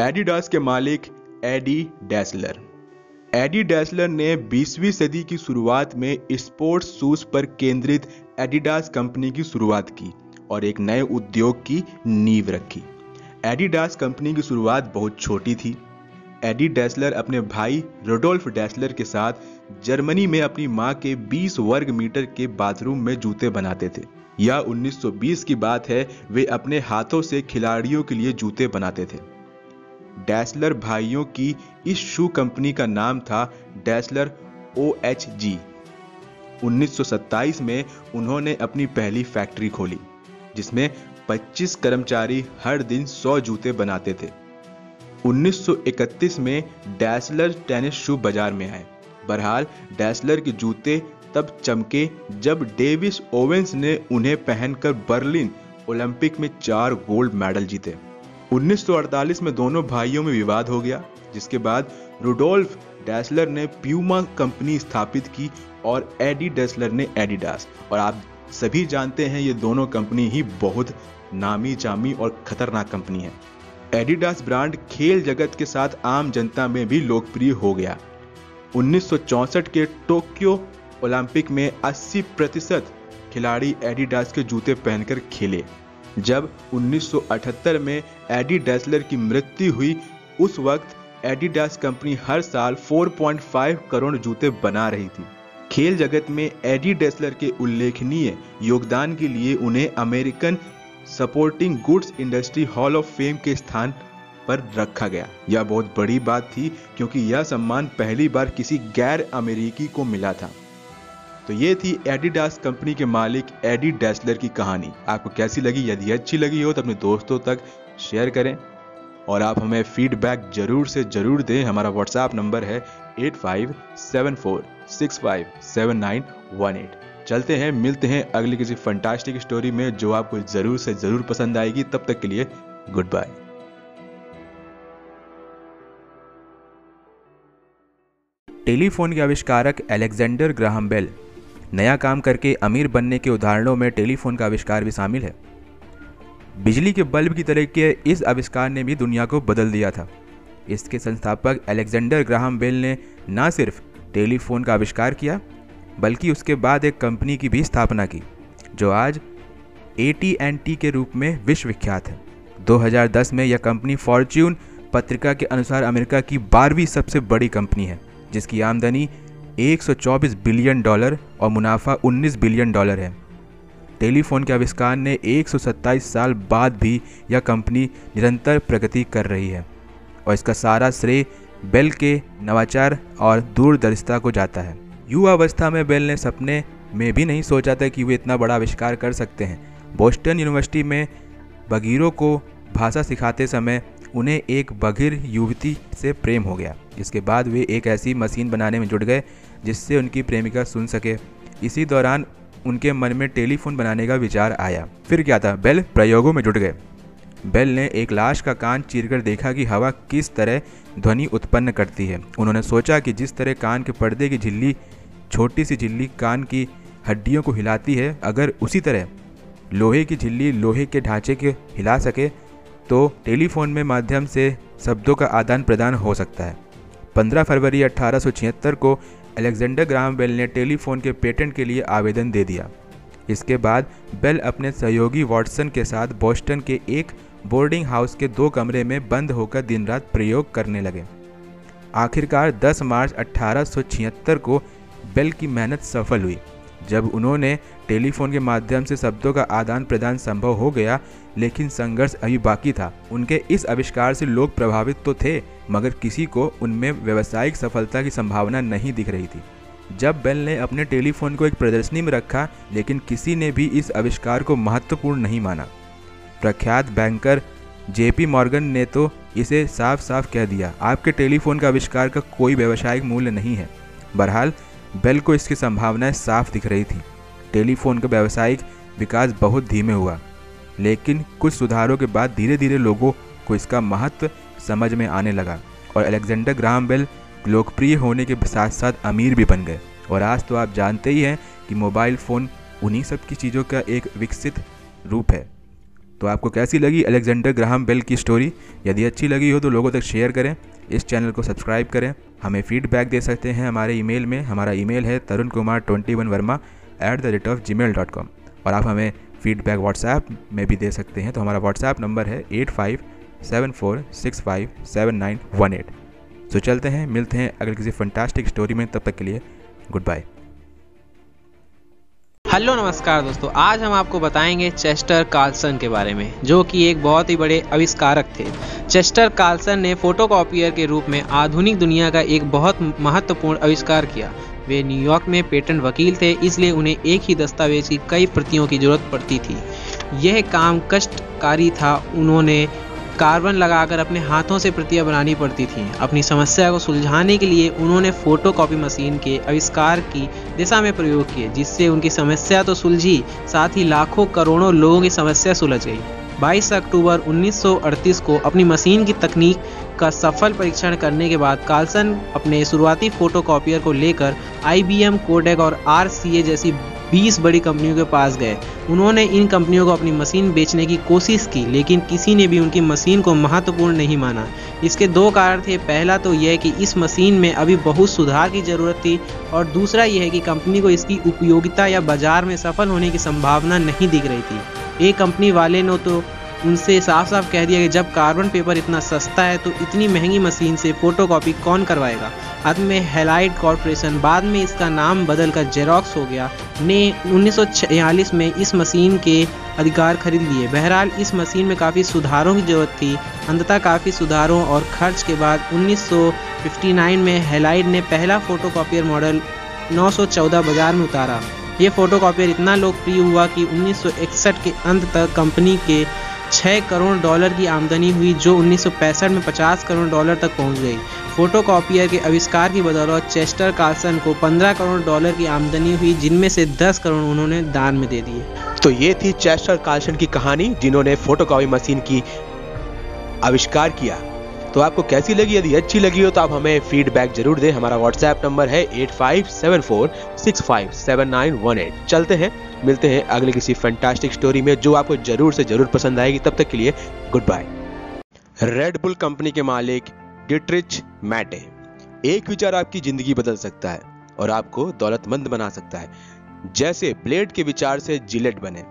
Adidas के मालिक AD Dassler. AD Dassler ने 20वीं सदी की शुरुआत में स्पोर्ट्स शूज़ पर केंद्रित एडिडास कंपनी की शुरुआत की और एक नए उद्योग की नींव रखी। एडिडास कंपनी की शुरुआत बहुत छोटी थी। एडी डैसलर अपने भाई रोडोल्फ डैसलर के साथ जर्मनी में अपनी माँ के 20 वर्ग मीटर के बाथरूम में जूते बनाते थे। यह 1920 की बात है, वे अपने हाथों से खिलाड़ियों के लिए जूते बनाते थे। डैसलर भाइयों की इस शू कंपनी का नाम था डैसलर ओ एच जी। उन्नीस सौ सत्ताईस में उन्होंने अपनी पहली फैक्ट्री खोली, जिसमें 25 कर्मचारी हर दिन 100 जूते बनाते थे। 1931 में डैसलर टेनिस शू बाज़ार में आए। बहरहाल, डैसलर के जूते तब चमके जब डेविस ओवेंस ने उन्हें पहनकर बर्लिन ओलंपिक में चार गोल्ड मेडल जीते। 1948 में दोनों भाइयों में विवाद हो गया, जिसके बाद रुडोल्फ डैसलर ने प्यूमा कंपनी स्थापित की और एडी डैसलर ने एडिडास। और आप सभी जानते हैं ये दोनों कंपनी ही बहुत नामी जामी और खतरनाक कंपनी है। एडिडास ब्रांड खेल जगत के साथ आम जनता में भी लोकप्रिय हो गया। 1964 के टोक्यो ओलंपिक में 80 प्रतिशत खिलाड़ी एडिडास के जूते पहनकर खेले। जब 1978 में एडी डैसलर की मृत्यु हुई, उस वक्त एडिडास कंपनी हर साल 4.5 करोड़ जूते बना रही थी। खेल जगत में एडी डेसलर के उल्लेखनीय योगदान के लिए उन्हें American supporting goods industry hall of fame के स्थान पर रखा गया। यह बहुत बड़ी बात थी, क्योंकि यह सम्मान पहली बार किसी गैर अमेरिकी को मिला था। तो ये थी एडिडास कंपनी के मालिक एडी डेसलर की कहानी। आपको कैसी लगी? यदि अच्छी लगी हो तो अपने दोस्तों तक शेयर करें और आप हमें फीडबैक ज़रूर से ज़रूर दें। हमारा व्हाट्सएप नंबर है eight five seven four six five seven nine one eight चलते हैं, मिलते हैं अगली किसी फंटास्टिक स्टोरी में जो आपको ज़रूर से ज़रूर पसंद आएगी। तब तक के लिए गुड बाय टेलीफोन के आविष्कारक एलेक्जेंडर ग्राहम बेल नया काम करके अमीर बनने के उदाहरणों में टेलीफोन का आविष्कार भी शामिल है। बिजली के बल्ब की तरह के इस आविष्कार ने भी दुनिया को बदल दिया था। इसके संस्थापक अलेक्जेंडर ग्राहम बेल ने न सिर्फ़ टेलीफोन का आविष्कार किया, बल्कि उसके बाद एक कंपनी की भी स्थापना की, जो आज ए टी के रूप में विश्वविख्यात है। 2010 में यह कंपनी फॉर्च्यून पत्रिका के अनुसार अमेरिका की बारहवीं सबसे बड़ी कंपनी है, जिसकी आमदनी 124 बिलियन डॉलर और मुनाफा 19 बिलियन डॉलर है। टेलीफोन के आविष्कार ने 127 साल बाद भी यह कंपनी निरंतर प्रगति कर रही है और इसका सारा श्रेय बेल के नवाचार और दूरदर्शिता को जाता है। युवावस्था में बेल ने सपने में भी नहीं सोचा था कि वे इतना बड़ा आविष्कार कर सकते हैं। बोस्टन यूनिवर्सिटी में बगीरों को भाषा सिखाते समय उन्हें एक बघिर युवती से प्रेम हो गया। इसके बाद वे एक ऐसी मशीन बनाने में जुट गए जिससे उनकी प्रेमिका सुन सके। इसी दौरान उनके मन में टेलीफोन बनाने का विचार आया। फिर क्या था? बेल प्रयोगों में जुट गए। बेल ने एक लाश का कान चीरकर देखा कि हवा किस तरह ध्वनि उत्पन्न करती है। उन्होंने सोचा कि जिस तरह कान के पर्दे की झिल्ली, छोटी सी झिल्ली कान की हड्डियों को हिलाती है, अगर उसी तरह लोहे की झिल्ली लोहे के ढांचे के हिला सके तो टेलीफोन में माध्यम से शब्दों का आदान प्रदान हो सकता है। 15 फरवरी अठारह सौ छिहत्तर को अलेक्जेंडर ग्राम बेल ने टेलीफोन के पेटेंट के लिए आवेदन दे दिया। इसके बाद बेल अपने सहयोगी वॉटसन के साथ बोस्टन के एक बोर्डिंग हाउस के दो कमरे में बंद होकर दिन रात प्रयोग करने लगे। आखिरकार 10 मार्च छिहत्तर को बेल की मेहनत सफल हुई, जब उन्होंने टेलीफोन के माध्यम से शब्दों का आदान प्रदान संभव हो गया, लेकिन संघर्ष अभी बाकी था। उनके इस आविष्कार से लोग प्रभावित तो थे, मगर किसी को उनमें व्यावसायिक सफलता की संभावना नहीं दिख रही थी। जब बेल ने अपने टेलीफोन को एक प्रदर्शनी में रखा, लेकिन किसी ने भी इस आविष्कार को महत्वपूर्ण नहीं माना। प्रख्यात बैंकर जेपी मॉर्गन ने तो इसे साफ़ साफ़ कह दिया, आपके टेलीफोन का आविष्कार का कोई व्यावसायिक मूल्य नहीं है। बहरहाल, बेल को इसकी संभावनाएँ साफ़ दिख रही थी। टेलीफोन का व्यावसायिक विकास बहुत धीमे हुआ, लेकिन कुछ सुधारों के बाद धीरे धीरे लोगों को इसका महत्व समझ में आने लगा और अलेक्जेंडर ग्राम बेल लोकप्रिय होने के साथ साथ अमीर भी बन गए। और आज तो आप जानते ही हैं कि मोबाइल फ़ोन उन्हीं सब की चीज़ों का एक विकसित रूप है। तो आपको कैसी लगी अलेक्जेंडर ग्राहम बेल की स्टोरी? यदि अच्छी लगी हो तो लोगों तक शेयर करें, इस चैनल को सब्सक्राइब करें। हमें फीडबैक दे सकते हैं हमारे ईमेल में। हमारा ईमेल है Tarun Kumar twenty one Verma at the rate of Gmail dot com और आप हमें फीडबैक व्हाट्सएप में भी दे सकते हैं। तो हमारा व्हाट्सएप नंबर है eight five seven four six five seven nine one eight तो चलते हैं, मिलते हैं अगले किसी फंटास्टिक स्टोरी में। तब तक के लिए गुड बाय हेलो नमस्कार दोस्तों। आज हम आपको बताएँगे चेस्टर कार्लसन के बारे में, जो कि एक बहुत ही बड़े आविष्कारक थे। चेस्टर कार्लसन ने फोटोकॉपियर के रूप में आधुनिक दुनिया का एक बहुत महत्वपूर्ण आविष्कार किया। वे न्यूयॉर्क में पेटेंट वकील थे, इसलिए उन्हें एक ही दस्तावेज़ की कई प्रतियों की ज़रूरत पड़ती थी। यह काम कष्टकारी था। उन्होंने कार्बन लगाकर अपने हाथों से प्रतियाँ बनानी पड़ती थीं। अपनी समस्या को सुलझाने के लिए उन्होंने फोटोकॉपी मशीन के आविष्कार की दिशा में प्रयोग किए, जिससे उनकी समस्या तो सुलझी, साथ ही लाखों करोड़ों लोगों की समस्या सुलझ गई। 22 अक्टूबर 1938 को अपनी मशीन की तकनीक का सफल परीक्षण करने के बाद कार्लसन अपने शुरुआती फोटोकॉपियर को लेकर आईबीएम, कोडेक और आरसीए जैसी 20 बड़ी कंपनियों के पास गए। उन्होंने इन कंपनियों को अपनी मशीन बेचने की कोशिश की, लेकिन किसी ने भी उनकी मशीन को महत्वपूर्ण नहीं माना। इसके दो कारण थे। पहला तो यह कि इस मशीन में अभी बहुत सुधार की ज़रूरत थी और दूसरा यह कि कंपनी को इसकी उपयोगिता या बाज़ार में सफल होने की संभावना नहीं दिख रही थी। एक कंपनी वाले ने तो उनसे साफ़ साफ़ कह दिया कि जब कार्बन पेपर इतना सस्ता है तो इतनी महँगी मशीन से फोटोकॉपी कौन करवाएगा? अंत में हेलाइड कॉरपोरेशन, बाद में इसका नाम बदलकर जेरोक्स हो गया। ने 1946 में इस मशीन के अधिकार खरीद लिए। बहरहाल, इस मशीन में काफ़ी सुधारों की ज़रूरत थी। अंततः काफ़ी सुधारों और खर्च के बाद 1959 में हेलाइड ने पहला फोटोकॉपियर मॉडल 914 बाज़ार में उतारा। ये फोटोकॉपियर इतना लोकप्रिय हुआ कि 1961 के अंत तक कंपनी के 6 करोड़ डॉलर की आमदनी हुई, जो 1965 में 50 करोड़ डॉलर तक पहुँच गई। फोटोकॉपियर के आविष्कार की बदौलत चेस्टर कार्सन को 15 करोड़ डॉलर की आमदनी हुई, जिनमें से 10 करोड़ उन्होंने दान में दे दिए। तो ये थी चेस्टर कार्सन की कहानी, जिन्होंने फोटोकॉपी मशीन की आविष्कार किया। तो आपको कैसी लगी? यदि अच्छी लगी हो तो आप हमें फीडबैक ज़रूर दें। हमारा व्हाट्सएप नंबर है eight five seven four six five seven nine one eight चलते हैं, मिलते हैं अगले किसी फैंटास्टिक स्टोरी में जो आपको ज़रूर से ज़रूर पसंद आएगी। तब तक के लिए good bye Red Bull company के मालिक डिट्रिच मैटे एक विचार आपकी ज़िंदगी बदल सकता है और आपको दौलतमंद बना सकता है। जैसे ब्लेड के विचार से जिलेट बने,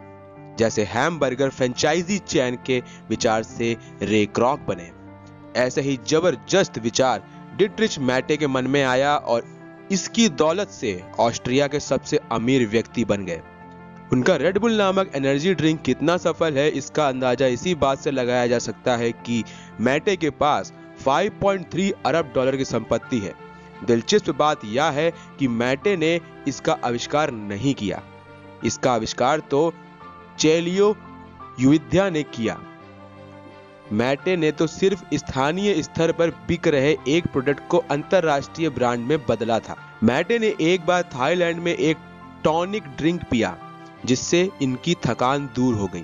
जैसे हैम बर्गर फ्रेंचाइजी चैन के विचार से रे क्रॉक बने। ऐसे ही ज़बरदस्त विचार डिट्रिच मैटे के मन में आया और इसकी दौलत से ऑस्ट्रिया के सबसे अमीर व्यक्ति बन गए। उनका रेडबुल नामक एनर्जी ड्रिंक कितना सफल है, इसका अंदाज़ा इसी बात से लगाया जा सकता है कि मैटे के पास 5.3 अरब डॉलर की संपत्ति है। दिलचस्प बात यह है कि मैटे ने इसका आविष्कार नहीं किया। इसका आविष्कार तो चेलियो युविध्या ने किया। मैटे ने तो सिर्फ़ स्थानीय स्तर पर बिक रहे एक प्रोडक्ट को अंतरराष्ट्रीय ब्रांड में बदला था। मैटे ने एक बार थाईलैंड में एक टॉनिक ड्रिंक पिया, जिससे इनकी थकान दूर हो गई।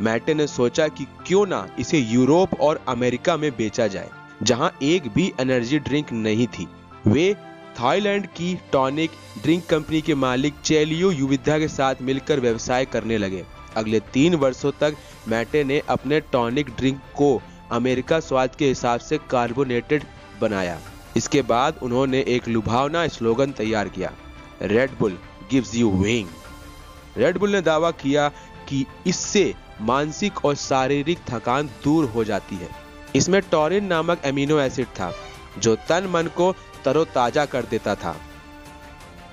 मैटे ने सोचा कि क्यों ना इसे यूरोप और अमेरिका में बेचा जाए, जहाँ एक भी एनर्जी ड्रिंक नहीं थी। वे थाईलैंड की टॉनिक ड्रिंक कंपनी के मालिक चेलियो युविद्या के साथ मिलकर व्यवसाय करने लगे। अगले तीन वर्षों तक मैटे ने अपने टॉनिक ड्रिंक को अमेरिका स्वाद के हिसाब से कार्बोनेटेड बनाया। इसके बाद उन्होंने एक लुभावना स्लोगन तैयार किया Red Bull gives you wing Red Bull ने दावा किया कि इससे मानसिक और शारीरिक थकान दूर हो जाती है। इसमें टॉरिन नामक एमिनो एसिड था, जो तन मन को तरोताजा कर देता था।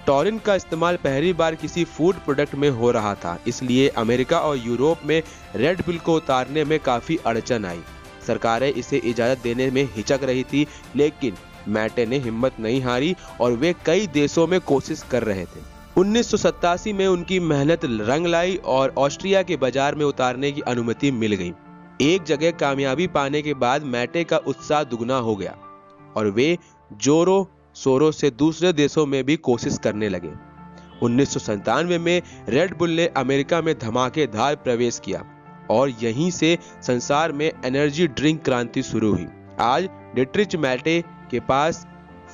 टॉरिन का इस्तेमाल पहली बार किसी फ़ूड प्रोडक्ट में हो रहा था। इसलिए अमेरिका और यूरोप में रेड बिल को उतारने में काफ़ी अड़चन आई। सरकारें इसे इजाज़त देने में हिचक रही थी, लेकिन मैटे ने हिम्मत नहीं हारी और वे कई देशों में कोशिश कर रहे थे। उन्नीस सौ सतासी में उनकी मेहनत रंग लाई और ऑस्ट्रिया के बाज़ार में उतारने की अनुमति मिल गई। एक जगह कामयाबी पाने के बाद मैटे का उत्साह दुगना हो गया और वे जोरो सोरो से दूसरे देशों में भी कोशिश करने लगे। उन्नीस में रेड बुल ने अमेरिका में धमाकेदार प्रवेश किया और यहीं से संसार में एनर्जी ड्रिंक क्रांति शुरू हुई। आज डिट्रिच मैटे के पास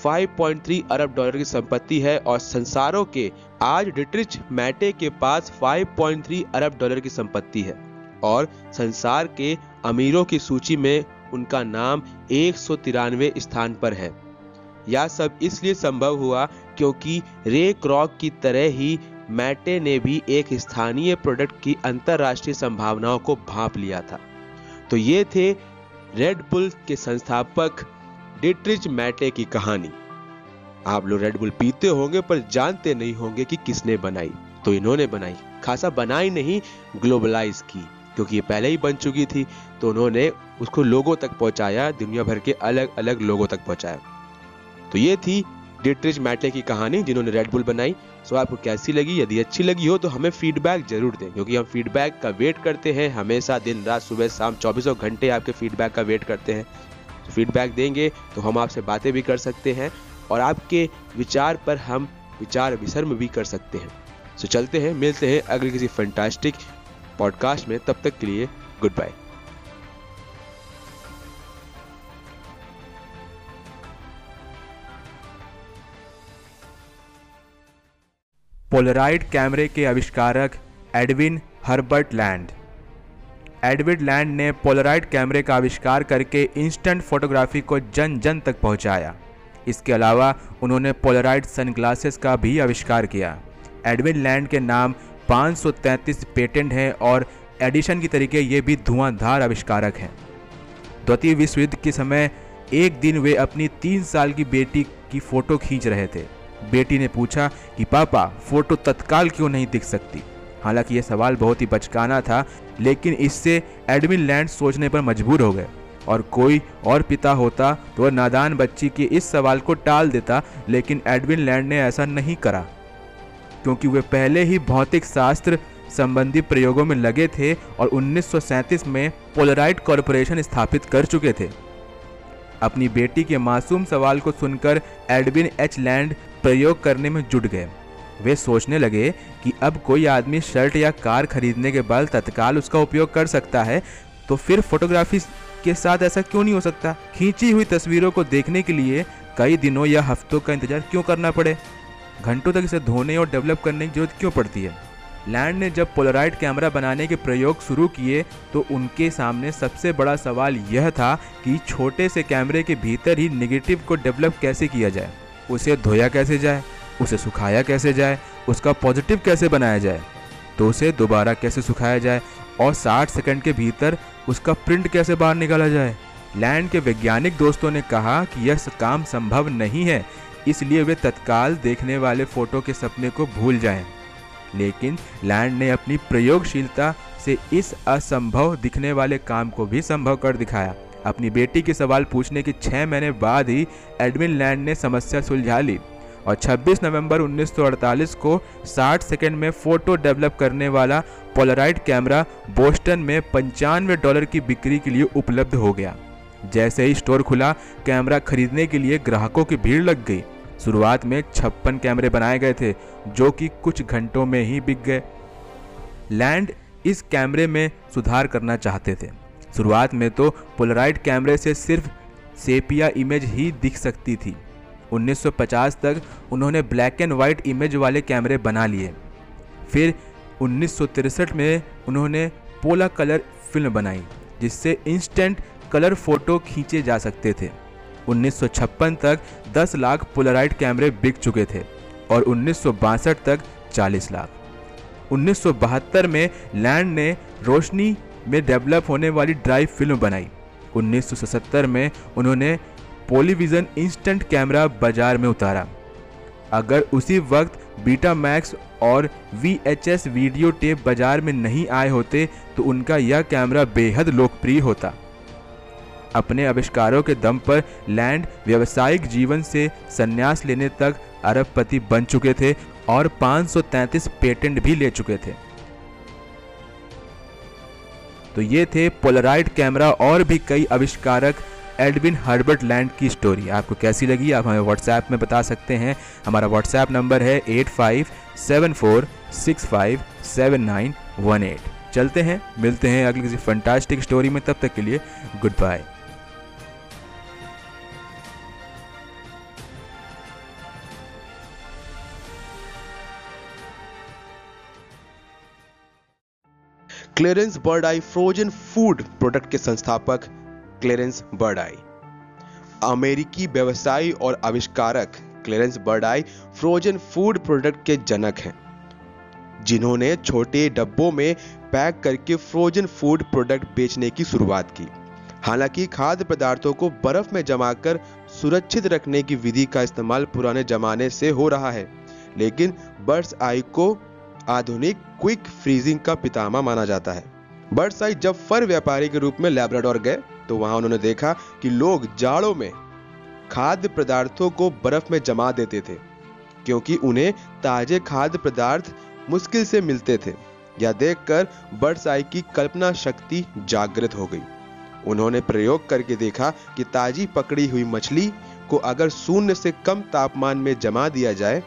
5.3 अरब डॉलर की संपत्ति है और संसारों के आज डिट्रिच मैटे के पास 5.3 अरब डॉलर की संपत्ति है और संसार के अमीरों की सूची में उनका नाम एक सौ तिरानवे स्थान पर है। यह सब इसलिए संभव हुआ क्योंकि रे क्रॉक की तरह ही मैटे ने भी एक स्थानीय प्रोडक्ट की अंतरराष्ट्रीय संभावनाओं को भाप लिया था। तो ये थे रेड बुल के संस्थापक डिट्रिच मैटे की कहानी। आप लोग रेड बुल पीते होंगे पर जानते नहीं होंगे कि किसने बनाई। तो इन्होंने बनाई। खासा बनाई नहीं ग्लोबलाइज की, क्योंकि ये पहले ही बन चुकी थी। तो उन्होंने उसको लोगों तक पहुँचाया, दुनिया भर के अलग अलग लोगों तक पहुँचाया। तो ये थी डिट्रिच मैटे की कहानी, जिन्होंने रेडबुल बनाई। सो आपको कैसी लगी? यदि अच्छी लगी हो तो हमें फीडबैक ज़रूर दें, क्योंकि हम फीडबैक का वेट करते हैं हमेशा, दिन, रात, सुबह, शाम, चौबीसों घंटे आपके फीडबैक का वेट करते हैं। तो फीडबैक देंगे तो हम आपसे बातें भी कर सकते हैं, और आपके विचार पर हम विचार विसर्म भी कर सकते हैं। सो चलते हैं, मिलते हैं अगले किसी फंटास्टिक पॉडकास्ट में। तब तक के लिए गुड बाय पोलराइड कैमरे के आविष्कारक Edwin Herbert Land. Edwin Land ने पोलराइड कैमरे का आविष्कार करके इंस्टेंट फोटोग्राफी को जन जन तक पहुँचाया। इसके अलावा उन्होंने पोलराइड सनग्लासेस का भी आविष्कार किया। एडविन लैंड के नाम 533 पेटेंट हैं और एडिशन की तरीके ये भी धुआंधार आविष्कारक हैं। द्वितीय विश्व युद्ध के समय एक दिन वे अपनी तीन साल की बेटी की फ़ोटो खींच रहे थे। बेटी ने पूछा कि, पापा, फ़ोटो तत्काल क्यों नहीं दिख सकती? हालाँकि यह सवाल बहुत ही बचकाना था, लेकिन इससे एडमिन लैंड सोचने पर मजबूर हो गए। और कोई और पिता होता तो वह नादान बच्ची के इस सवाल को टाल देता, लेकिन एडविन लैंड ने ऐसा नहीं करा। क्योंकि वे पहले ही भौतिक शास्त्र संबंधी प्रयोगों में लगे थे और 1937 में पोलराइट कॉरपोरेशन स्थापित कर चुके थे। अपनी बेटी के मासूम सवाल को सुनकर एडविन एच लैंड प्रयोग करने में जुट गए। वे सोचने लगे कि अब कोई आदमी शर्ट या कार खरीदने के बाद तत्काल उसका उपयोग कर सकता है तो फिर फोटोग्राफी के साथ ऐसा क्यों नहीं हो सकता? खींची हुई तस्वीरों को देखने के लिए कई दिनों या हफ्तों का इंतज़ार क्यों करना पड़े? घंटों तक इसे धोने और डेवलप करने की ज़रूरत क्यों पड़ती है? लैंड ने जब पोलराइड कैमरा बनाने के प्रयोग शुरू किए तो उनके सामने सबसे बड़ा सवाल यह था कि छोटे से कैमरे के भीतर ही निगेटिव को डेवलप कैसे किया जाए? उसे धोया कैसे जाए, उसे सुखाया कैसे जाए, उसका पॉजिटिव कैसे बनाया जाए? तो उसे दोबारा कैसे सुखाया जाए और 60 सेकंड के भीतर उसका प्रिंट कैसे बाहर निकाला जाए? लैंड के वैज्ञानिक दोस्तों ने कहा कि यह काम संभव नहीं है, इसलिए वे तत्काल देखने वाले फ़ोटो के सपने को भूल जाएँ। लेकिन लैंड ने अपनी प्रयोगशीलता से इस असंभव दिखने वाले काम को भी संभव कर दिखाया। अपनी बेटी के सवाल पूछने के छः महीने बाद ही एडमिन लैंड ने समस्या सुलझा ली और 26 नवंबर 1948 को 60 सेकंड में फ़ोटो डेवलप करने वाला पोलराइड कैमरा बोस्टन में पंचानवे डॉलर की बिक्री के लिए उपलब्ध हो गया। जैसे ही स्टोर खुला, कैमरा खरीदने के लिए ग्राहकों की भीड़ लग गई। शुरुआत में छप्पन कैमरे बनाए गए थे, जो कि कुछ घंटों में ही बिक गए। लैंड इस कैमरे में सुधार करना चाहते थे। शुरुआत में तो पोलराइड कैमरे से सिर्फ़ सेपिया इमेज ही दिख सकती थी। 1950 तक उन्होंने ब्लैक एंड वाइट इमेज वाले कैमरे बना लिए। फिर उन्नीस में उन्होंने पोला कलर फ़िल्म बनाई, जिससे इंस्टेंट कलर फ़ोटो खींचे जा सकते थे। 1956 तक 10 लाख पोलराइड कैमरे बिक चुके थे और उन्नीस सौ बासठ तक 40 लाख। उन्नीस सौ बहत्तर में लैंड ने रोशनी में डेवलप होने वाली ड्राइव फ़िल्म बनाई। 1977 में उन्होंने पोलीविजन इंस्टेंट कैमरा बाज़ार में उतारा। अगर उसी वक्त बीटा मैक्स और वीएचएस वीडियो टेप बाज़ार में नहीं आए होते तो उनका यह कैमरा बेहद लोकप्रिय होता। अपने आविष्कारों के दम पर लैंड व्यावसायिक जीवन से संन्यास लेने तक अरबपति बन चुके थे और 533 पेटेंट भी ले चुके थे। तो ये थे पोलराइड कैमरा और भी कई आविष्कारक एडविन हर्बर्ट लैंड की स्टोरी आपको कैसी लगी? आप हमें व्हाट्सएप में बता सकते हैं। हमारा व्हाट्सएप नंबर है eight five seven four six five seven nine one eight चलते हैं, मिलते हैं अगली किसी फंटास्टिक स्टोरी में। तब तक के लिए good bye Clarence Birdseye frozen food product के संस्थापक क्लेरेंस बर्ड आई अमेरिकी व्यवसायी और आविष्कारक Clarence Birdseye frozen food product के जनक हैं, जिन्होंने छोटे डब्बों में पैक करके फ्रोजन फ़ूड प्रोडक्ट बेचने की शुरुआत की। हालाँकि खाद्य पदार्थों को बर्फ़ में जमाकर सुरक्षित रखने की विधि का इस्तेमाल पुराने जमाने से हो रहा है, लेकिन बर्ड्स आई को आधुनिक क्विक फ्रीजिंग का पितामह माना जाता है। बर्ड्स आई जब फर व्यापारी के रूप में लेब्राडोर गए तो वहाँ उन्होंने देखा कि लोग जाड़ों में खाद्य पदार्थों को बर्फ़ में जमा देते थे, क्योंकि उन्हें ताजे खाद्य पदार्थ मुश्किल से मिलते थे यह देखकर बर्ड्स आई की कल्पना शक्ति जागृत हो गई। उन्होंने प्रयोग करके देखा कि ताजी पकड़ी हुई मछली को अगर शून्य से कम तापमान में जमा दिया जाए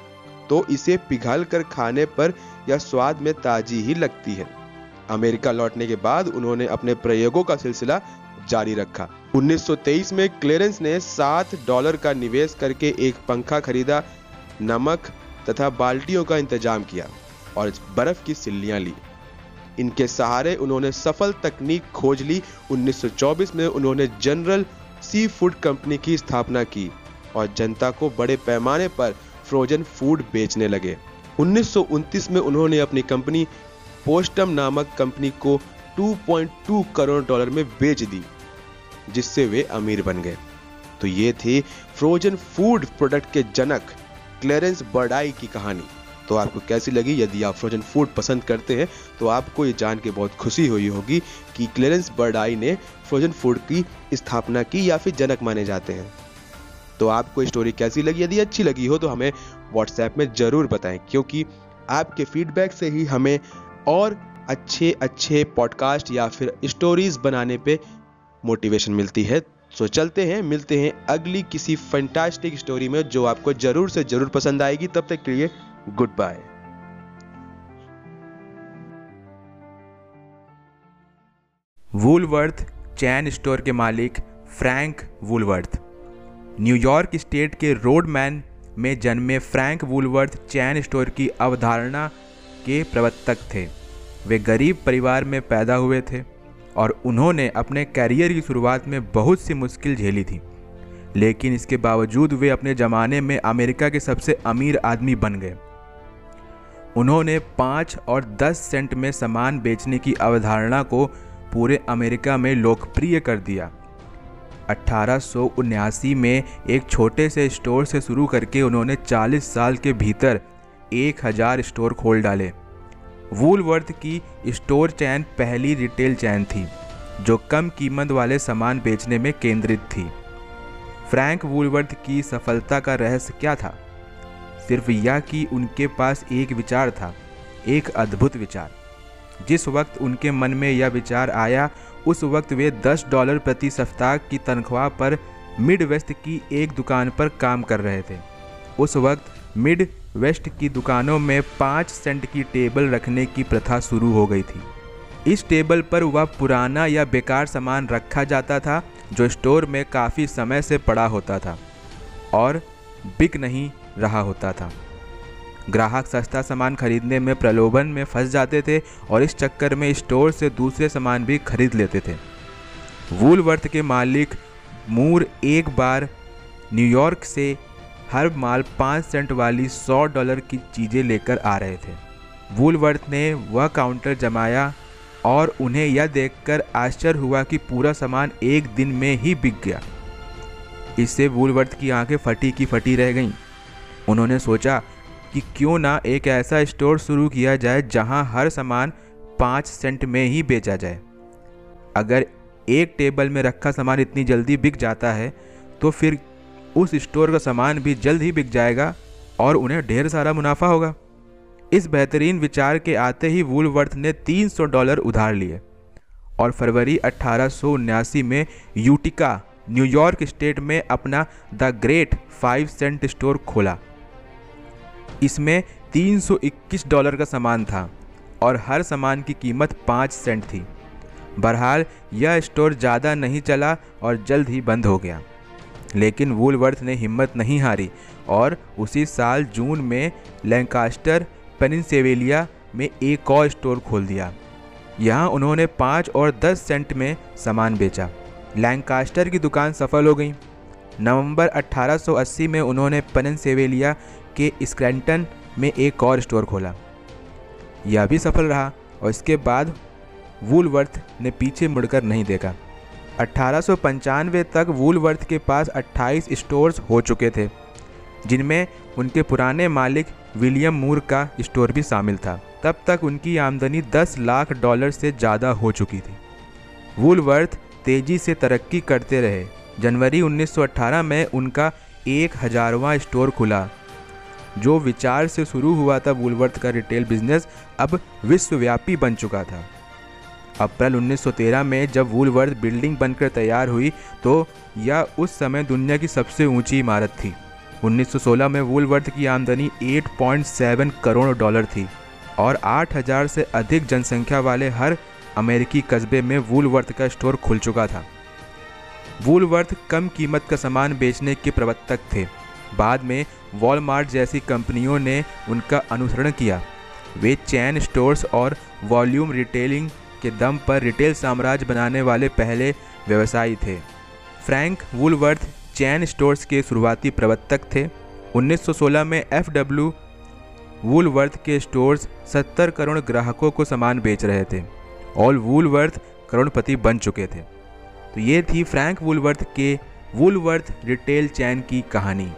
तो इसे पिघल कर खाने पर यह स्वाद में ताजी ही लगती है। अमेरिका लौटने के बाद उन्होंने अपने प्रयोगों का सिलसिला जारी रखा। 1923 में क्लेरेंस ने 7 डॉलर का निवेश करके एक पंखा खरीदा, नमक तथा बाल्टियों का इंतज़ाम किया और बर्फ़ की सिल्लियाँ ली। इनके सहारे उन्होंने सफल तकनीक खोज ली। 1924 में उन्होंने जनरल सी फ़ूड कंपनी की स्थापना की और जनता को बड़े पैमाने पर फ्रोजन फ़ूड बेचने लगे। 1929 में उन्होंने अपनी कंपनी पोस्टम नामक कंपनी को 2.2 करोड़ डॉलर में बेच दी, जिससे वे अमीर बन गए। तो ये थी फ्रोजन फ़ूड प्रोडक्ट के जनक क्लेरेंस बर्डाई की कहानी। तो आपको कैसी लगी? यदि आप फ्रोजन फ़ूड पसंद करते हैं तो आपको ये जान के बहुत खुशी हुई होगी कि क्लेरेंस बर्डाई ने फ्रोजन फ़ूड की स्थापना की या फिर जनक माने जाते हैं। तो आपको स्टोरी कैसी लगी? यदि अच्छी लगी हो तो हमें व्हाट्सएप में ज़रूर बताएँ, क्योंकि आपके फीडबैक से ही हमें और अच्छे अच्छे पॉडकास्ट या फिर स्टोरीज बनाने पे मोटिवेशन मिलती है। सो चलते हैं, मिलते हैं अगली किसी फैंटास्टिक स्टोरी में जो आपको ज़रूर से ज़रूर पसंद आएगी। तब तक के लिए good bye Woolworth chain store के मालिक Frank Woolworth New York state के रोडमैन में जन्मे फ्रैंक वुलवर्थ चैन स्टोर की अवधारणा के प्रवर्तक थे। वे गरीब परिवार में पैदा हुए थे और उन्होंने अपने कैरियर की शुरुआत में बहुत सी मुश्किल झेली थी। लेकिन इसके बावजूद वे अपने ज़माने में अमेरिका के सबसे अमीर आदमी बन गए। उन्होंने पाँच और दस सेंट में सामान बेचने की अवधारणा को पूरे अमेरिका में लोकप्रिय कर दिया। अट्ठारह में एक छोटे से स्टोर से शुरू करके उन्होंने 40 साल के भीतर 1000 स्टोर खोल डाले। वूलवर्थ की स्टोर चैन पहली रिटेल चैन थी, जो कम कीमत वाले सामान बेचने में केंद्रित थी। फ्रैंक वूलवर्थ की सफलता का रहस्य क्या था? सिर्फ़ यह कि उनके पास एक विचार था, एक अद्भुत विचार। जिस वक्त उनके मन में यह विचार आया उस वक्त वे 10 डॉलर प्रति सप्ताह की तनख्वाह पर मिड वेस्ट की एक दुकान पर काम कर रहे थे। उस वक्त मिड वेस्ट की दुकानों में पाँच सेंट की टेबल रखने की प्रथा शुरू हो गई थी। इस टेबल पर वह पुराना या बेकार सामान रखा जाता था, जो स्टोर में काफ़ी समय से पड़ा होता था और बिक नहीं रहा होता था। ग्राहक सस्ता सामान खरीदने में प्रलोभन में फंस जाते थे और इस चक्कर में स्टोर से दूसरे सामान भी खरीद लेते थे। वूलवर्थ के मालिक मूर एक बार न्यूयॉर्क से हर माल पाँच सेंट वाली सौ डॉलर की चीज़ें लेकर आ रहे थे। वूलवर्थ ने वह काउंटर जमाया और उन्हें यह देखकर आश्चर्य हुआ कि पूरा सामान एक दिन में ही बिक गया। इससे वूलवर्थ की आँखें फटी की फटी रह गईं। उन्होंने सोचा कि क्यों ना एक ऐसा स्टोर शुरू किया जाए जहाँ हर सामान पाँच सेंट में ही बेचा जाए। अगर एक टेबल में रखा सामान इतनी जल्दी बिक जाता है तो फिर उस स्टोर का सामान भी जल्द ही बिक जाएगा और उन्हें ढेर सारा मुनाफा होगा। इस बेहतरीन विचार के आते ही वूलवर्थ ने 300 डॉलर उधार लिए और फरवरी अट्ठारह में यूटिका, न्यूयॉर्क स्टेट में अपना the great five cent store खोला। इसमें 321 डॉलर का सामान था और हर सामान की कीमत पाँच सेंट थी। बहरहाल, यह स्टोर ज़्यादा नहीं चला और जल्द ही बंद हो गया। लेकिन वूलवर्थ ने हिम्मत नहीं हारी और उसी साल जून में लैंकास्टर पेनिनसेवेलिया में एक और स्टोर खोल दिया। यहाँ उन्होंने पाँच और दस सेंट में सामान बेचा। लैंकास्टर की दुकान सफल हो गई। नवंबर 1880 में उन्होंने पेनसेवेलिया के स्क्रैंटन में एक और स्टोर खोला। यह भी सफल रहा और इसके बाद वूलवर्थ ने पीछे मुड़कर नहीं देखा। अट्ठारह तक वूलवर्थ के पास 28 स्टोर्स हो चुके थे, जिनमें उनके पुराने मालिक विलियम मूर का स्टोर भी शामिल था। तब तक उनकी आमदनी 10 लाख डॉलर से ज़्यादा हो चुकी थी। वूलवर्थ तेज़ी से तरक्की करते रहे। जनवरी 1918 में उनका एक हजारवा स्टोर खुला। जो विचार से शुरू हुआ था वुलवर्थ का रिटेल बिज़नेस, अब विश्वव्यापी बन चुका था। अप्रैल 1913 में जब वुलवर्थ बिल्डिंग बनकर तैयार हुई तो यह उस समय दुनिया की सबसे ऊँची इमारत थी। 1916 में वुलवर्थ की आमदनी 8.7 करोड़ डॉलर थी और 8000 से अधिक जनसंख्या वाले हर अमेरिकी कस्बे में वुलवर्थ का स्टोर खुल चुका था। वूलवर्थ कम कीमत का सामान बेचने के प्रवर्तक थे। बाद में वॉलमार्ट जैसी कंपनियों ने उनका अनुसरण किया। वे चैन स्टोर्स और वॉल्यूम रिटेलिंग के दम पर रिटेल साम्राज्य बनाने वाले पहले व्यवसायी थे। फ्रैंक वुलवर्थ चैन स्टोर्स के शुरुआती प्रवर्तक थे। 1916 में एफ़ डब्ल्यू वुलवर्थ के स्टोर्स 70 करोड़ ग्राहकों को सामान बेच रहे थे और वुलवर्थ करोड़पति बन चुके थे। तो ये थी फ्रैंक वुलवर्थ के वुलवर्थ रिटेल चैन की कहानी।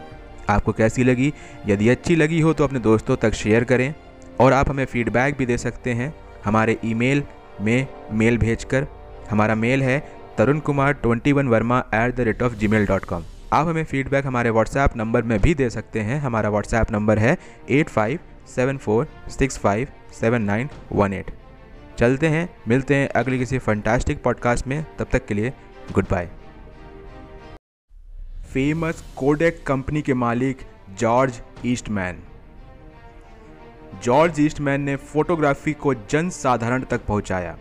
आपको कैसी लगी? यदि अच्छी लगी हो तो अपने दोस्तों तक शेयर करें और आप हमें फीडबैक भी दे सकते हैं। हमारे ईमेल में मेल भेजकर। हमारा मेल है Tarun Kumar twenty one Verma at the rate of G mail dot com आप हमें फीडबैक हमारे व्हाट्सएप नंबर में भी दे सकते हैं। हमारा व्हाट्सएप नंबर है eight five seven four six five seven nine one eight चलते हैं, मिलते हैं अगले किसी फंटास्टिक पॉडकास्ट में। तब तक के लिए good bye famous Kodak company के मालिक जॉर्ज ईस्टमैन जॉर्ज ईस्टमैन ने फोटोग्राफी को जन साधारण तक पहुँचाया।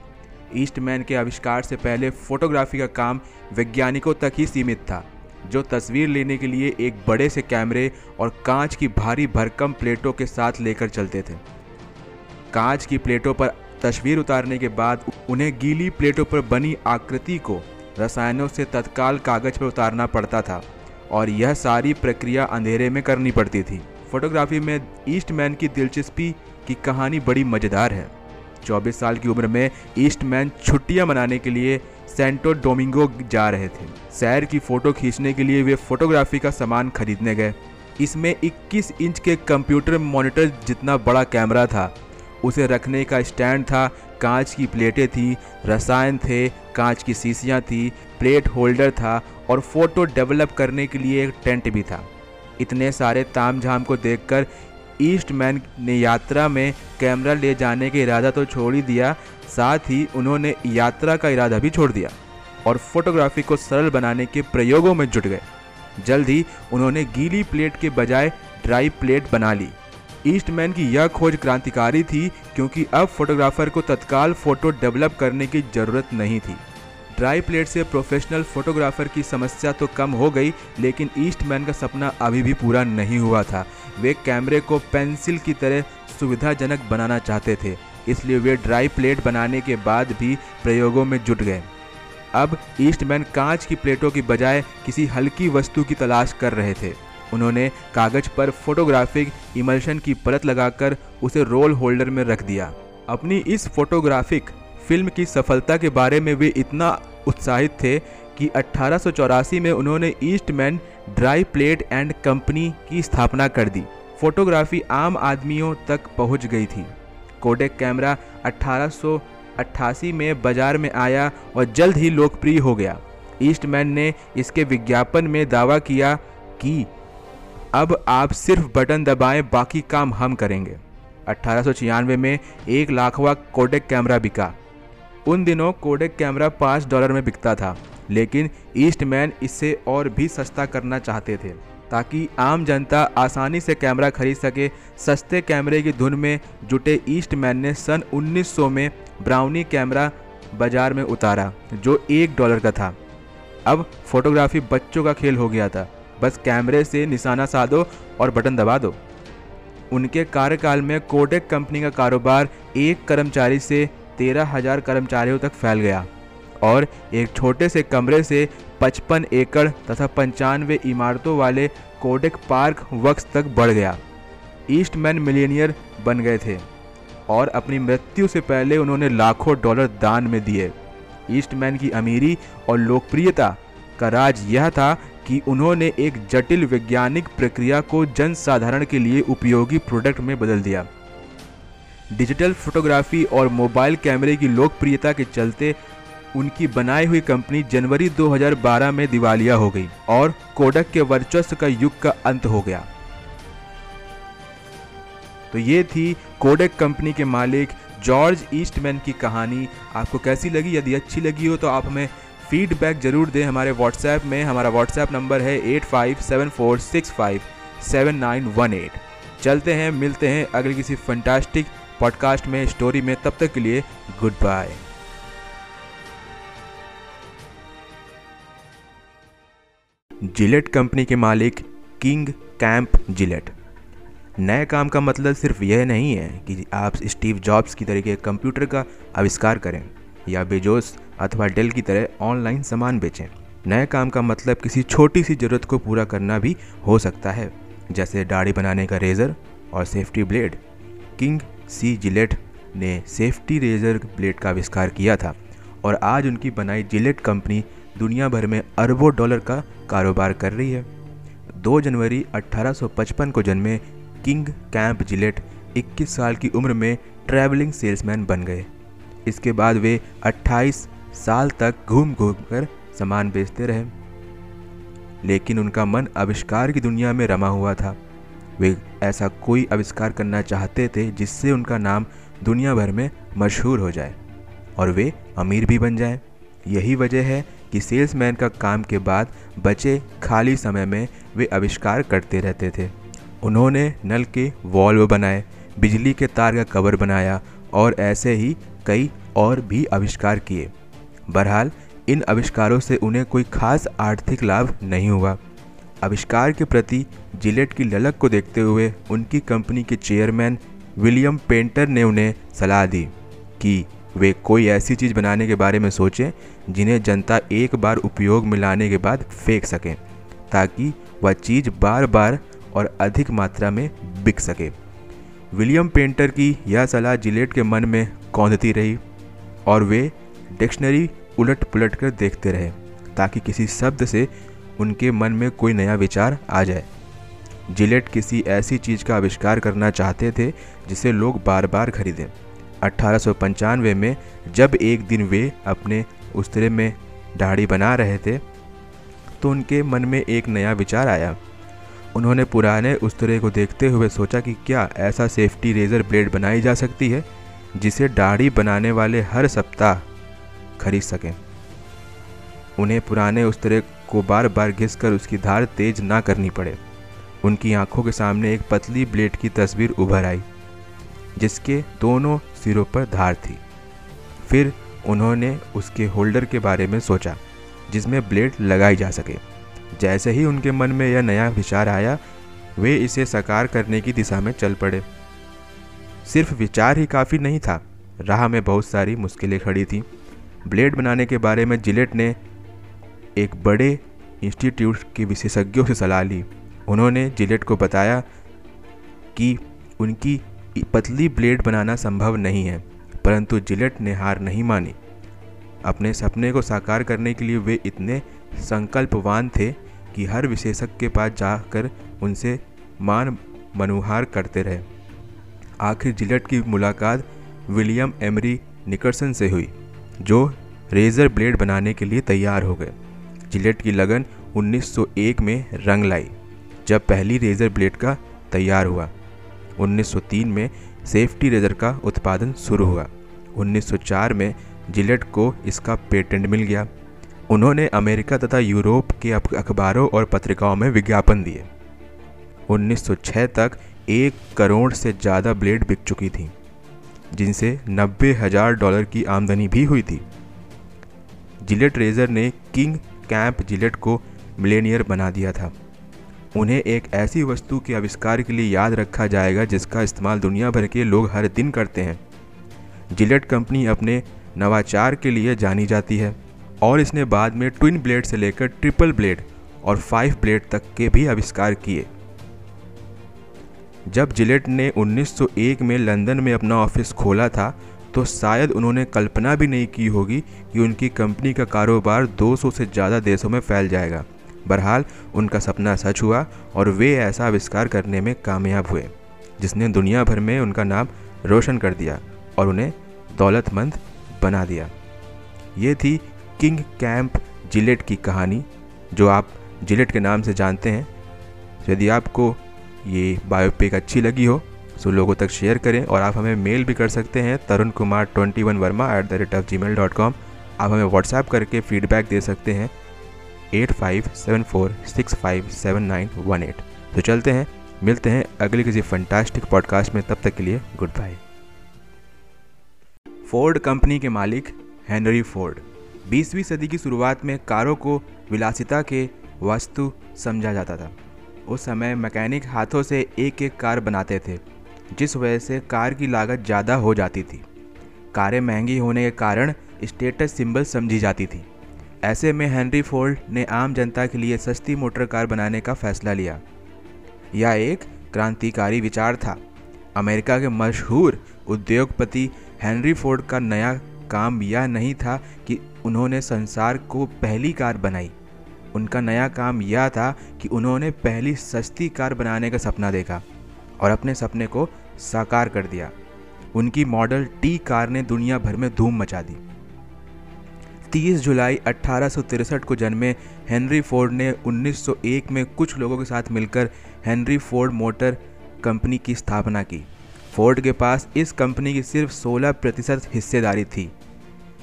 ईस्टमैन के आविष्कार से पहले फोटोग्राफी का काम वैज्ञानिकों तक ही सीमित था, जो तस्वीर लेने के लिए एक बड़े से कैमरे और कांच की भारी भरकम प्लेटों के साथ लेकर चलते थे। कांच की प्लेटों पर तस्वीर उतारने के बाद उन्हें गीली प्लेटों पर बनी आकृति को रसायनों से तत्काल कागज़ पर उतारना पड़ता था। और यह सारी प्रक्रिया अंधेरे में करनी पड़ती थी। फोटोग्राफी में ईस्टमैन की दिलचस्पी की कहानी बड़ी मज़ेदार है। 24 साल की उम्र में ईस्टमैन छुट्टियाँ मनाने के लिए सेंटो डोमिंगो जा रहे थे। शहर की फ़ोटो खींचने के लिए वे फोटोग्राफी का सामान खरीदने गए। इसमें 21 इंच के कंप्यूटर मॉनिटर जितना बड़ा कैमरा था, उसे रखने का स्टैंड था, कांच की प्लेटें थी, रसायन थे, कांच की शीशियाँ थी, प्लेट होल्डर था और फ़ोटो डेवलप करने के लिए एक टेंट भी था। इतने सारे ताम झाम को देखकर ईस्टमैन ने यात्रा में कैमरा ले जाने का इरादा तो छोड़ ही दिया, साथ ही उन्होंने यात्रा का इरादा भी छोड़ दिया और फोटोग्राफी को सरल बनाने के प्रयोगों में जुट गए। जल्द ही उन्होंने गीली प्लेट के बजाय ड्राई प्लेट बना ली। ईस्टमैन की यह खोज क्रांतिकारी थी, क्योंकि अब फोटोग्राफर को तत्काल फ़ोटो डेवलप करने की ज़रूरत नहीं थी। ड्राई प्लेट से प्रोफेशनल फोटोग्राफर की समस्या तो कम हो गई, लेकिन ईस्टमैन का सपना अभी भी पूरा नहीं हुआ था। वे कैमरे को पेंसिल की तरह सुविधाजनक बनाना चाहते थे, इसलिए वे ड्राई प्लेट बनाने के बाद भी प्रयोगों में जुट गए। अब ईस्टमैन कांच की प्लेटों की बजाय किसी हल्की वस्तु की तलाश कर रहे थे। उन्होंने कागज़ पर फोटोग्राफिक इमल्शन की परत लगाकर उसे रोल होल्डर में रख दिया। अपनी इस फोटोग्राफिक फ़िल्म की सफलता के बारे में वे इतना उत्साहित थे कि अट्ठारह में उन्होंने Eastman, dry plate and company की स्थापना कर दी। फोटोग्राफी आम आदमियों तक पहुँच गई थी। कोडेक कैमरा 1888 में बाज़ार में आया और जल्द ही लोकप्रिय हो गया। ईस्टमैन ने इसके विज्ञापन में दावा किया कि अब आप सिर्फ़ बटन दबाएँ, बाकी काम हम करेंगे। अट्ठारह में एक लाखवा कोडेक कैमरा बिका। उन दिनों कोडेक कैमरा पाँच डॉलर में बिकता था, लेकिन ईस्टमैन इसे और भी सस्ता करना चाहते थे, ताकि आम जनता आसानी से कैमरा खरीद सके। सस्ते कैमरे की धुन में जुटे ईस्टमैन ने सन 1900 में ब्राउनी कैमरा बाज़ार में उतारा, जो एक डॉलर का था। अब फोटोग्राफी बच्चों का खेल हो गया था। बस कैमरे से निशाना साधो और बटन दबा दो। उनके कार्यकाल में कोडेक कंपनी का कारोबार एक कर्मचारी से तेरह हज़ार कर्मचारियों तक फैल गया और एक छोटे से कमरे से 55 एकड़ तथा पंचानवे इमारतों वाले कोडेक पार्क वक्स तक बढ़ गया। ईस्टमैन मिलीनियर बन गए थे और अपनी मृत्यु से पहले उन्होंने लाखों डॉलर दान में दिए। ईस्टमैन की अमीरी और लोकप्रियता का राज यह था कि उन्होंने एक जटिल वैज्ञानिक प्रक्रिया को जन साधारण के लिए उपयोगी प्रोडक्ट में बदल दिया। डिजिटल फोटोग्राफी और मोबाइल कैमरे की लोकप्रियता के चलते उनकी बनाई हुई कंपनी जनवरी 2012 में दिवालिया हो गई और कोडक के वर्चस्व का युग का अंत हो गया। तो ये थी कोडक कंपनी के मालिक जॉर्ज ईस्टमैन की कहानी। आपको कैसी लगी? यदि अच्छी लगी हो तो आप हमें फीडबैक ज़रूर दें हमारे व्हाट्सएप में। हमारा व्हाट्सएप नंबर है eight five seven four six five seven nine one eight. चलते हैं, मिलते हैं अगले किसी फंटास्टिक पॉडकास्ट में स्टोरी में तब तक के लिए गुड बाय जिलेट कंपनी के मालिक किंग कैंप जिलेट। नए काम का मतलब सिर्फ़ यह नहीं है कि आप स्टीव जॉब्स की तरीके कंप्यूटर का आविष्कार करें या बेजोस अथवा डेल की तरह ऑनलाइन सामान बेचें। नए काम का मतलब किसी छोटी सी ज़रूरत को पूरा करना भी हो सकता है, जैसे दाढ़ी बनाने का रेज़र और safety blade. King C Gillette ने सेफ्टी रेज़र ब्लेड का आविष्कार किया था और आज उनकी बनाई जिलेट कंपनी दुनिया भर में अरबों डॉलर का कारोबार कर रही है। 2 जनवरी 1855 को जन्मे किंग कैंप जिलेट 21 साल की उम्र में ट्रैवलिंग सेल्समैन बन गए। इसके बाद वे 28 साल तक घूम घूम कर सामान बेचते रहे। लेकिन उनका मन आविष्कार की दुनिया में रमा हुआ था। वे ऐसा कोई आविष्कार करना चाहते थे जिससे उनका नाम दुनिया भर में मशहूर हो जाए और वे अमीर भी बन जाएँ। यही वजह है कि सेल्समैन का काम के बाद बचे खाली समय में वे आविष्कार करते रहते थे। उन्होंने नल के वॉल्व बनाए, बिजली के तार का कवर बनाया और ऐसे ही कई और भी आविष्कार किए। बहरहाल, इन आविष्कारों से उन्हें कोई खास आर्थिक लाभ नहीं हुआ। आविष्कार के प्रति जिलेट की ललक को देखते हुए उनकी कंपनी के चेयरमैन विलियम पेंटर ने उन्हें सलाह दी कि वे कोई ऐसी चीज़ बनाने के बारे में सोचें जिन्हें जनता एक बार उपयोग में लाने के बाद फेंक सकें, ताकि वह चीज़ बार बार और अधिक मात्रा में बिक सके। विलियम पेंटर की यह सलाह जिलेट के मन में कौंधती रही और वे डिक्शनरी उलट पुलट कर देखते रहे, ताकि किसी शब्द से उनके मन में कोई नया विचार आ जाए। जिलेट किसी ऐसी चीज़ का आविष्कार करना चाहते थे, जिसे लोग बार बार खरीदें अट्ठारह में जब एक दिन वे अपने उस्तरे में दाढ़ी बना रहे थे तो उनके मन में एक नया विचार आया। उन्होंने पुराने उस्तरे को देखते हुए सोचा कि क्या ऐसा सेफ्टी रेज़र ब्लेड बनाई जा सकती है, जिसे दाढ़ी बनाने वाले हर सप्ताह खरीद सकें। उन्हें पुराने उस्तरे को बार बार घिस उसकी धार तेज ना करनी पड़े। उनकी आँखों के सामने एक पतली ब्लेड की तस्वीर उभर आई, जिसके दोनों सिरों पर धार थी। फिर उन्होंने उसके होल्डर के बारे में सोचा, जिसमें ब्लेड लगाई जा सके। जैसे ही उनके मन में यह नया विचार आया, वे इसे साकार करने की दिशा में चल पड़े। सिर्फ़ विचार ही काफ़ी नहीं था। राह में बहुत सारी मुश्किलें खड़ी थीं। ब्लेड बनाने के बारे में जिलेट ने एक बड़े इंस्टीट्यूट के विशेषज्ञों से सलाह ली। उन्होंने जिलेट को बताया कि उनकी पतली ब्लेड बनाना संभव नहीं है, परंतु जिलेट ने हार नहीं मानी। अपने सपने को साकार करने के लिए वे इतने संकल्पवान थे कि हर विशेषज्ञ के पास जाकर उनसे मान मनुहार करते रहे। आखिर जिलेट की मुलाकात विलियम एमरी निकर्सन से हुई, जो रेज़र ब्लेड बनाने के लिए तैयार हो गए। जिलेट की लगन 1901 में रंग लाई, जब पहली रेज़र ब्लेड का तैयार हुआ। 1903 में सेफ्टी रेज़र का उत्पादन शुरू हुआ। 1904 में जिलेट को इसका पेटेंट मिल गया। उन्होंने अमेरिका तथा यूरोप के अखबारों और पत्रिकाओं में विज्ञापन दिए। 1906 तक एक करोड़ से ज़्यादा ब्लेड बिक चुकी थी, जिनसे नब्बे हज़ार डॉलर की आमदनी भी हुई थी। जिलेट रेजर ने किंग कैंप जिलेट को मिलेनियर बना दिया था। उन्हें एक ऐसी वस्तु के आविष्कार के लिए याद रखा जाएगा जिसका इस्तेमाल दुनिया भर के लोग हर दिन करते हैं। जिलेट कंपनी अपने नवाचार के लिए जानी जाती है और इसने बाद में ट्विन ब्लेड से लेकर ट्रिपल ब्लेड और फाइव ब्लेड तक के भी आविष्कार किए। जब जिलेट ने 1901 में लंदन में अपना ऑफ़िस खोला था तो शायद उन्होंने कल्पना भी नहीं की होगी कि उनकी कंपनी का कारोबार 200 से ज़्यादा देशों में फैल जाएगा। बहरहाल, उनका सपना सच हुआ और वे ऐसा आविष्कार करने में कामयाब हुए, जिसने दुनिया भर में उनका नाम रोशन कर दिया और उन्हें दौलतमंद बना दिया। ये थी किंग कैंप जिलेट की कहानी, जो आप जिलेट के नाम से जानते हैं। यदि आपको ये बायोपिक अच्छी लगी हो तो लोगों तक शेयर करें और आप हमें मेल भी कर सकते हैं Tarun Kumar twenty one Verma at the rate of G mail dot com आप हमें व्हाट्सएप करके फीडबैक दे सकते हैं eight five seven four six five seven nine one eight तो चलते हैं, मिलते हैं अगले किसी फंटास्टिक पॉडकास्ट में, तब तक के लिए गुड बाय फोर्ड कंपनी के मालिक हेनरी फोर्ड 20वीं सदी की शुरुआत में कारों को विलासिता के वस्तु समझा जाता था। उस समय मैकेनिक हाथों से एक एक कार बनाते थे। जिस वजह से कार की लागत ज़्यादा हो जाती थी। कारें महँगी होने के कारण स्टेटस सिंबल समझी जाती थी। ऐसे में हेनरी फोर्ड ने आम जनता के लिए सस्ती मोटर कार बनाने का फैसला लिया। यह एक क्रांतिकारी विचार था। अमेरिका के मशहूर उद्योगपति हेनरी फोर्ड का नया काम यह नहीं था कि उन्होंने संसार को पहली कार बनाई। उनका नया काम यह था कि उन्होंने पहली सस्ती कार बनाने का सपना देखा और अपने सपने को साकार कर दिया। उनकी मॉडल टी कार ने दुनिया भर में धूम मचा दी। 30 जुलाई अट्ठारह को जन्मे हेनरी फोर्ड ने 1901 में कुछ लोगों के साथ मिलकर हेनरी फोर्ड मोटर कंपनी की स्थापना की। फोर्ड के पास इस कंपनी की सिर्फ़ 16 प्रतिशत हिस्सेदारी थी।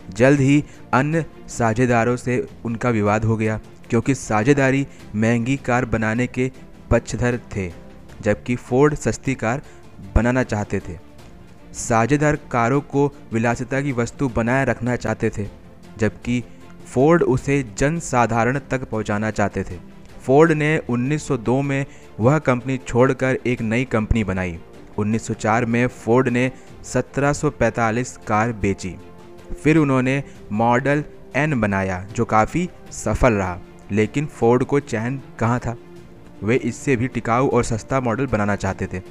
जल्द ही अन्य साझेदारों से उनका विवाद हो गया, क्योंकि साझेदारी महँगी कार बनाने के पक्षधर थे, जबकि फोर्ड सस्ती कार बनाना चाहते थे। साझेदार कारों को विलासिता की वस्तु बनाए रखना चाहते थे, जबकि फोर्ड उसे जन साधारण तक पहुंचाना चाहते थे। फोर्ड ने 1902 में वह कंपनी छोड़कर एक नई कंपनी बनाई। 1904 में फोर्ड ने 1745 कार बेची। फिर उन्होंने मॉडल एन बनाया, जो काफ़ी सफल रहा, लेकिन फोर्ड को चैन कहाँ था? वे इससे भी टिकाऊ और सस्ता मॉडल बनाना चाहते थे।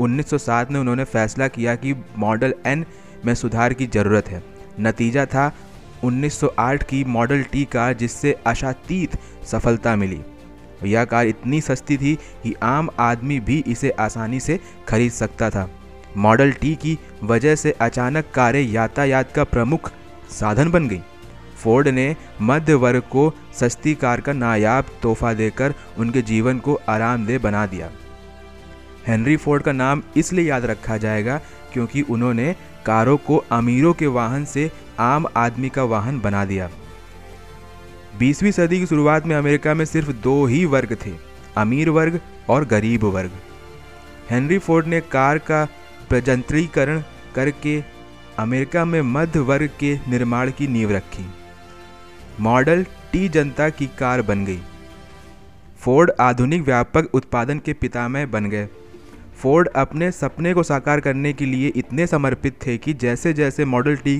1907 में उन्होंने फैसला किया कि मॉडल एन में सुधार की ज़रूरत है। नतीजा था 1908 की मॉडल टी कार जिससे आशातीत सफलता मिली। यह कार इतनी सस्ती थी कि आम आदमी भी इसे आसानी से खरीद सकता था। मॉडल टी की वजह से अचानक कारें यातायात का प्रमुख साधन बन गई। फोर्ड ने मध्य वर्ग को सस्ती कार का नायाब तोहफा देकर उनके जीवन को आरामदेह बना दिया। हेनरी फोर्ड का नाम इसलिए याद रखा जाएगा क्योंकि उन्होंने कारों को अमीरों के वाहन से आम आदमी का वाहन बना दिया। बीसवीं सदी की शुरुआत में अमेरिका में सिर्फ़ दो ही वर्ग थे, अमीर वर्ग और गरीब वर्ग। हेनरी फोर्ड ने कार का प्रजंत्रीकरण करके अमेरिका में मध्य वर्ग के निर्माण की नींव रखी। मॉडल टी जनता की कार बन गई। फोर्ड आधुनिक व्यापक उत्पादन के पितामह बन गए। फोर्ड अपने सपने को साकार करने के लिए इतने समर्पित थे कि जैसे जैसे मॉडल टी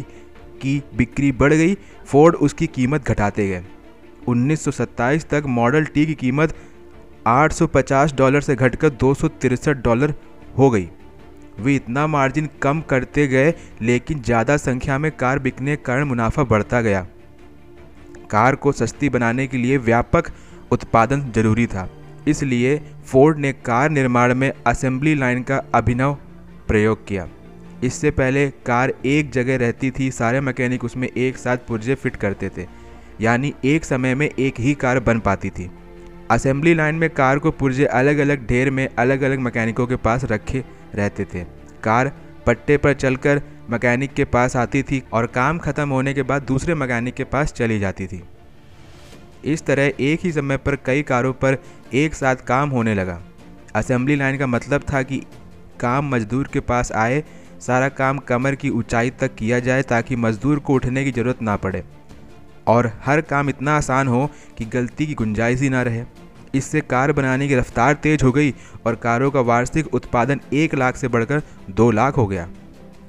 की बिक्री बढ़ गई, फोर्ड उसकी कीमत घटाते गए। 1927 तक मॉडल टी की कीमत 850 डॉलर से घटकर दो डॉलर हो गई। वे इतना मार्जिन कम करते गए, लेकिन ज़्यादा संख्या में कार बिकने के कारण मुनाफा बढ़ता गया। कार को सस्ती बनाने के लिए व्यापक उत्पादन ज़रूरी था। इसलिए फोर्ड ने कार निर्माण में असेंबली लाइन का अभिनव प्रयोग किया। इससे पहले कार एक जगह रहती थी, सारे मैकेनिक उसमें एक साथ पुर्जे फिट करते थे, यानी एक समय में एक ही कार बन पाती थी। असेंबली लाइन में कार को पुर्जे अलग अलग ढेर में अलग अलग मैकेनिकों के पास रखे रहते थे। कार पट्टे पर चलकर मैकेनिक के पास आती थी और काम खत्म होने के बाद दूसरे मैकेनिक के पास चली जाती थी। इस तरह एक ही समय पर कई कारों पर एक साथ काम होने लगा। असेंबली लाइन का मतलब था कि काम मजदूर के पास आए, सारा काम कमर की ऊंचाई तक किया जाए ताकि मजदूर को उठने की ज़रूरत ना पड़े। और हर काम इतना आसान हो कि गलती की गुंजाइश ही ना रहे। इससे कार बनाने की रफ्तार तेज हो गई और कारों का वार्षिक उत्पादन एक लाख से बढ़कर दो लाख हो गया।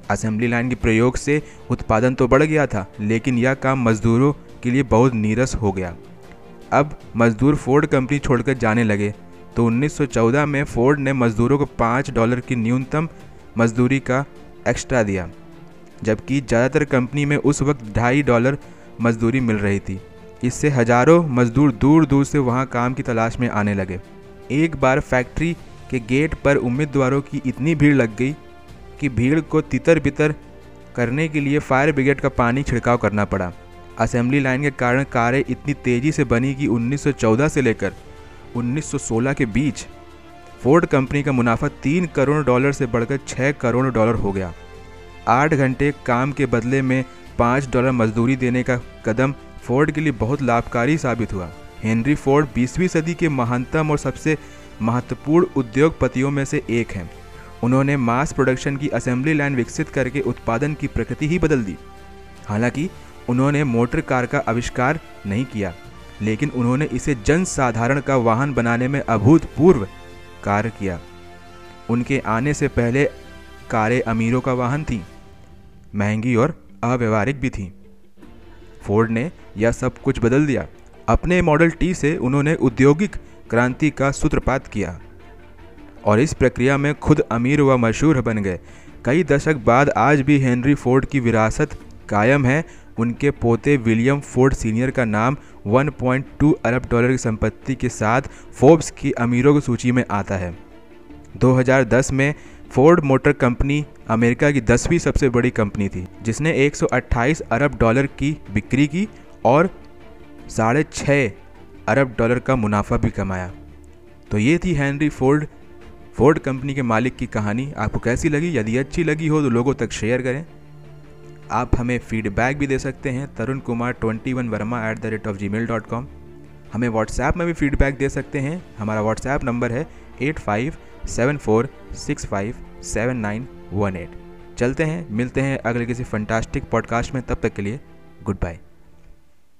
असेंबली लाइन के प्रयोग से उत्पादन तो बढ़ गया था, लेकिन यह काम मजदूरों के लिए बहुत नीरस हो गया। अब मजदूर फोर्ड कंपनी छोड़कर जाने लगे। तो 1914 में फोर्ड ने मजदूरों को पाँच डॉलर की न्यूनतम मजदूरी का एक्स्ट्रा दिया, जबकि ज़्यादातर कंपनी में उस वक्त ढाई डॉलर मजदूरी मिल रही थी। इससे हज़ारों मजदूर दूर दूर से वहाँ काम की तलाश में आने लगे। एक बार फैक्ट्री के गेट पर उम्मीदवारों की इतनी भीड़ लग गई कि भीड़ को तितर बितर करने के लिए फायर ब्रिगेड का पानी छिड़काव करना पड़ा। असेंबली लाइन के कारण कारें इतनी तेज़ी से बनी कि 1914 से लेकर 1916 के बीच फोर्ड कंपनी का मुनाफा तीन करोड़ डॉलर से बढ़कर छः करोड़ डॉलर हो गया। आठ घंटे काम के बदले में पाँच डॉलर मजदूरी देने का कदम फोर्ड के लिए बहुत लाभकारी साबित हुआ। हेनरी फोर्ड 20वीं सदी के महानतम और सबसे महत्वपूर्ण उद्योगपतियों में से एक हैं। उन्होंने मास प्रोडक्शन की असेंबली लाइन विकसित करके उत्पादन की प्रकृति ही बदल दी। हालाँकि उन्होंने मोटर कार का आविष्कार नहीं किया, लेकिन उन्होंने इसे जन साधारण का वाहन बनाने में अभूतपूर्व कार्य किया। उनके आने से पहले कारें अमीरों का वाहन थी, महँगी और अव्यवहारिक भी थी। फोर्ड ने यह सब कुछ बदल दिया। अपने मॉडल टी से उन्होंने औद्योगिक क्रांति का सूत्रपात किया और इस प्रक्रिया में खुद अमीर व मशहूर बन गए। कई दशक बाद आज भी हेनरी फोर्ड की विरासत कायम है उनके पोते विलियम फोर्ड सीनियर का नाम 1.2 अरब डॉलर की संपत्ति के साथ फोर्ब्स की अमीरों की सूची में आता है। 2010 में फोर्ड मोटर कंपनी अमेरिका की दसवीं सबसे बड़ी कंपनी थी, जिसने 128 अरब डॉलर की बिक्री की और साढ़े छः अरब डॉलर का मुनाफा भी कमाया। तो ये थी हेनरी फोर्ड फोर्ड कंपनी के मालिक की कहानी। आपको कैसी लगी? यदि अच्छी लगी हो तो लोगों तक शेयर करें। आप हमें फीडबैक भी दे सकते हैं, Tarun Kumar twenty one Verma at the rate of G mail dot com हमें व्हाट्सएप में भी फीडबैक दे सकते हैं, हमारा व्हाट्सएप नंबर है eight five seven four six five seven nine one eight चलते हैं, मिलते हैं अगले किसी फंटास्टिक पॉडकास्ट में, तब तक के लिए गुड बाय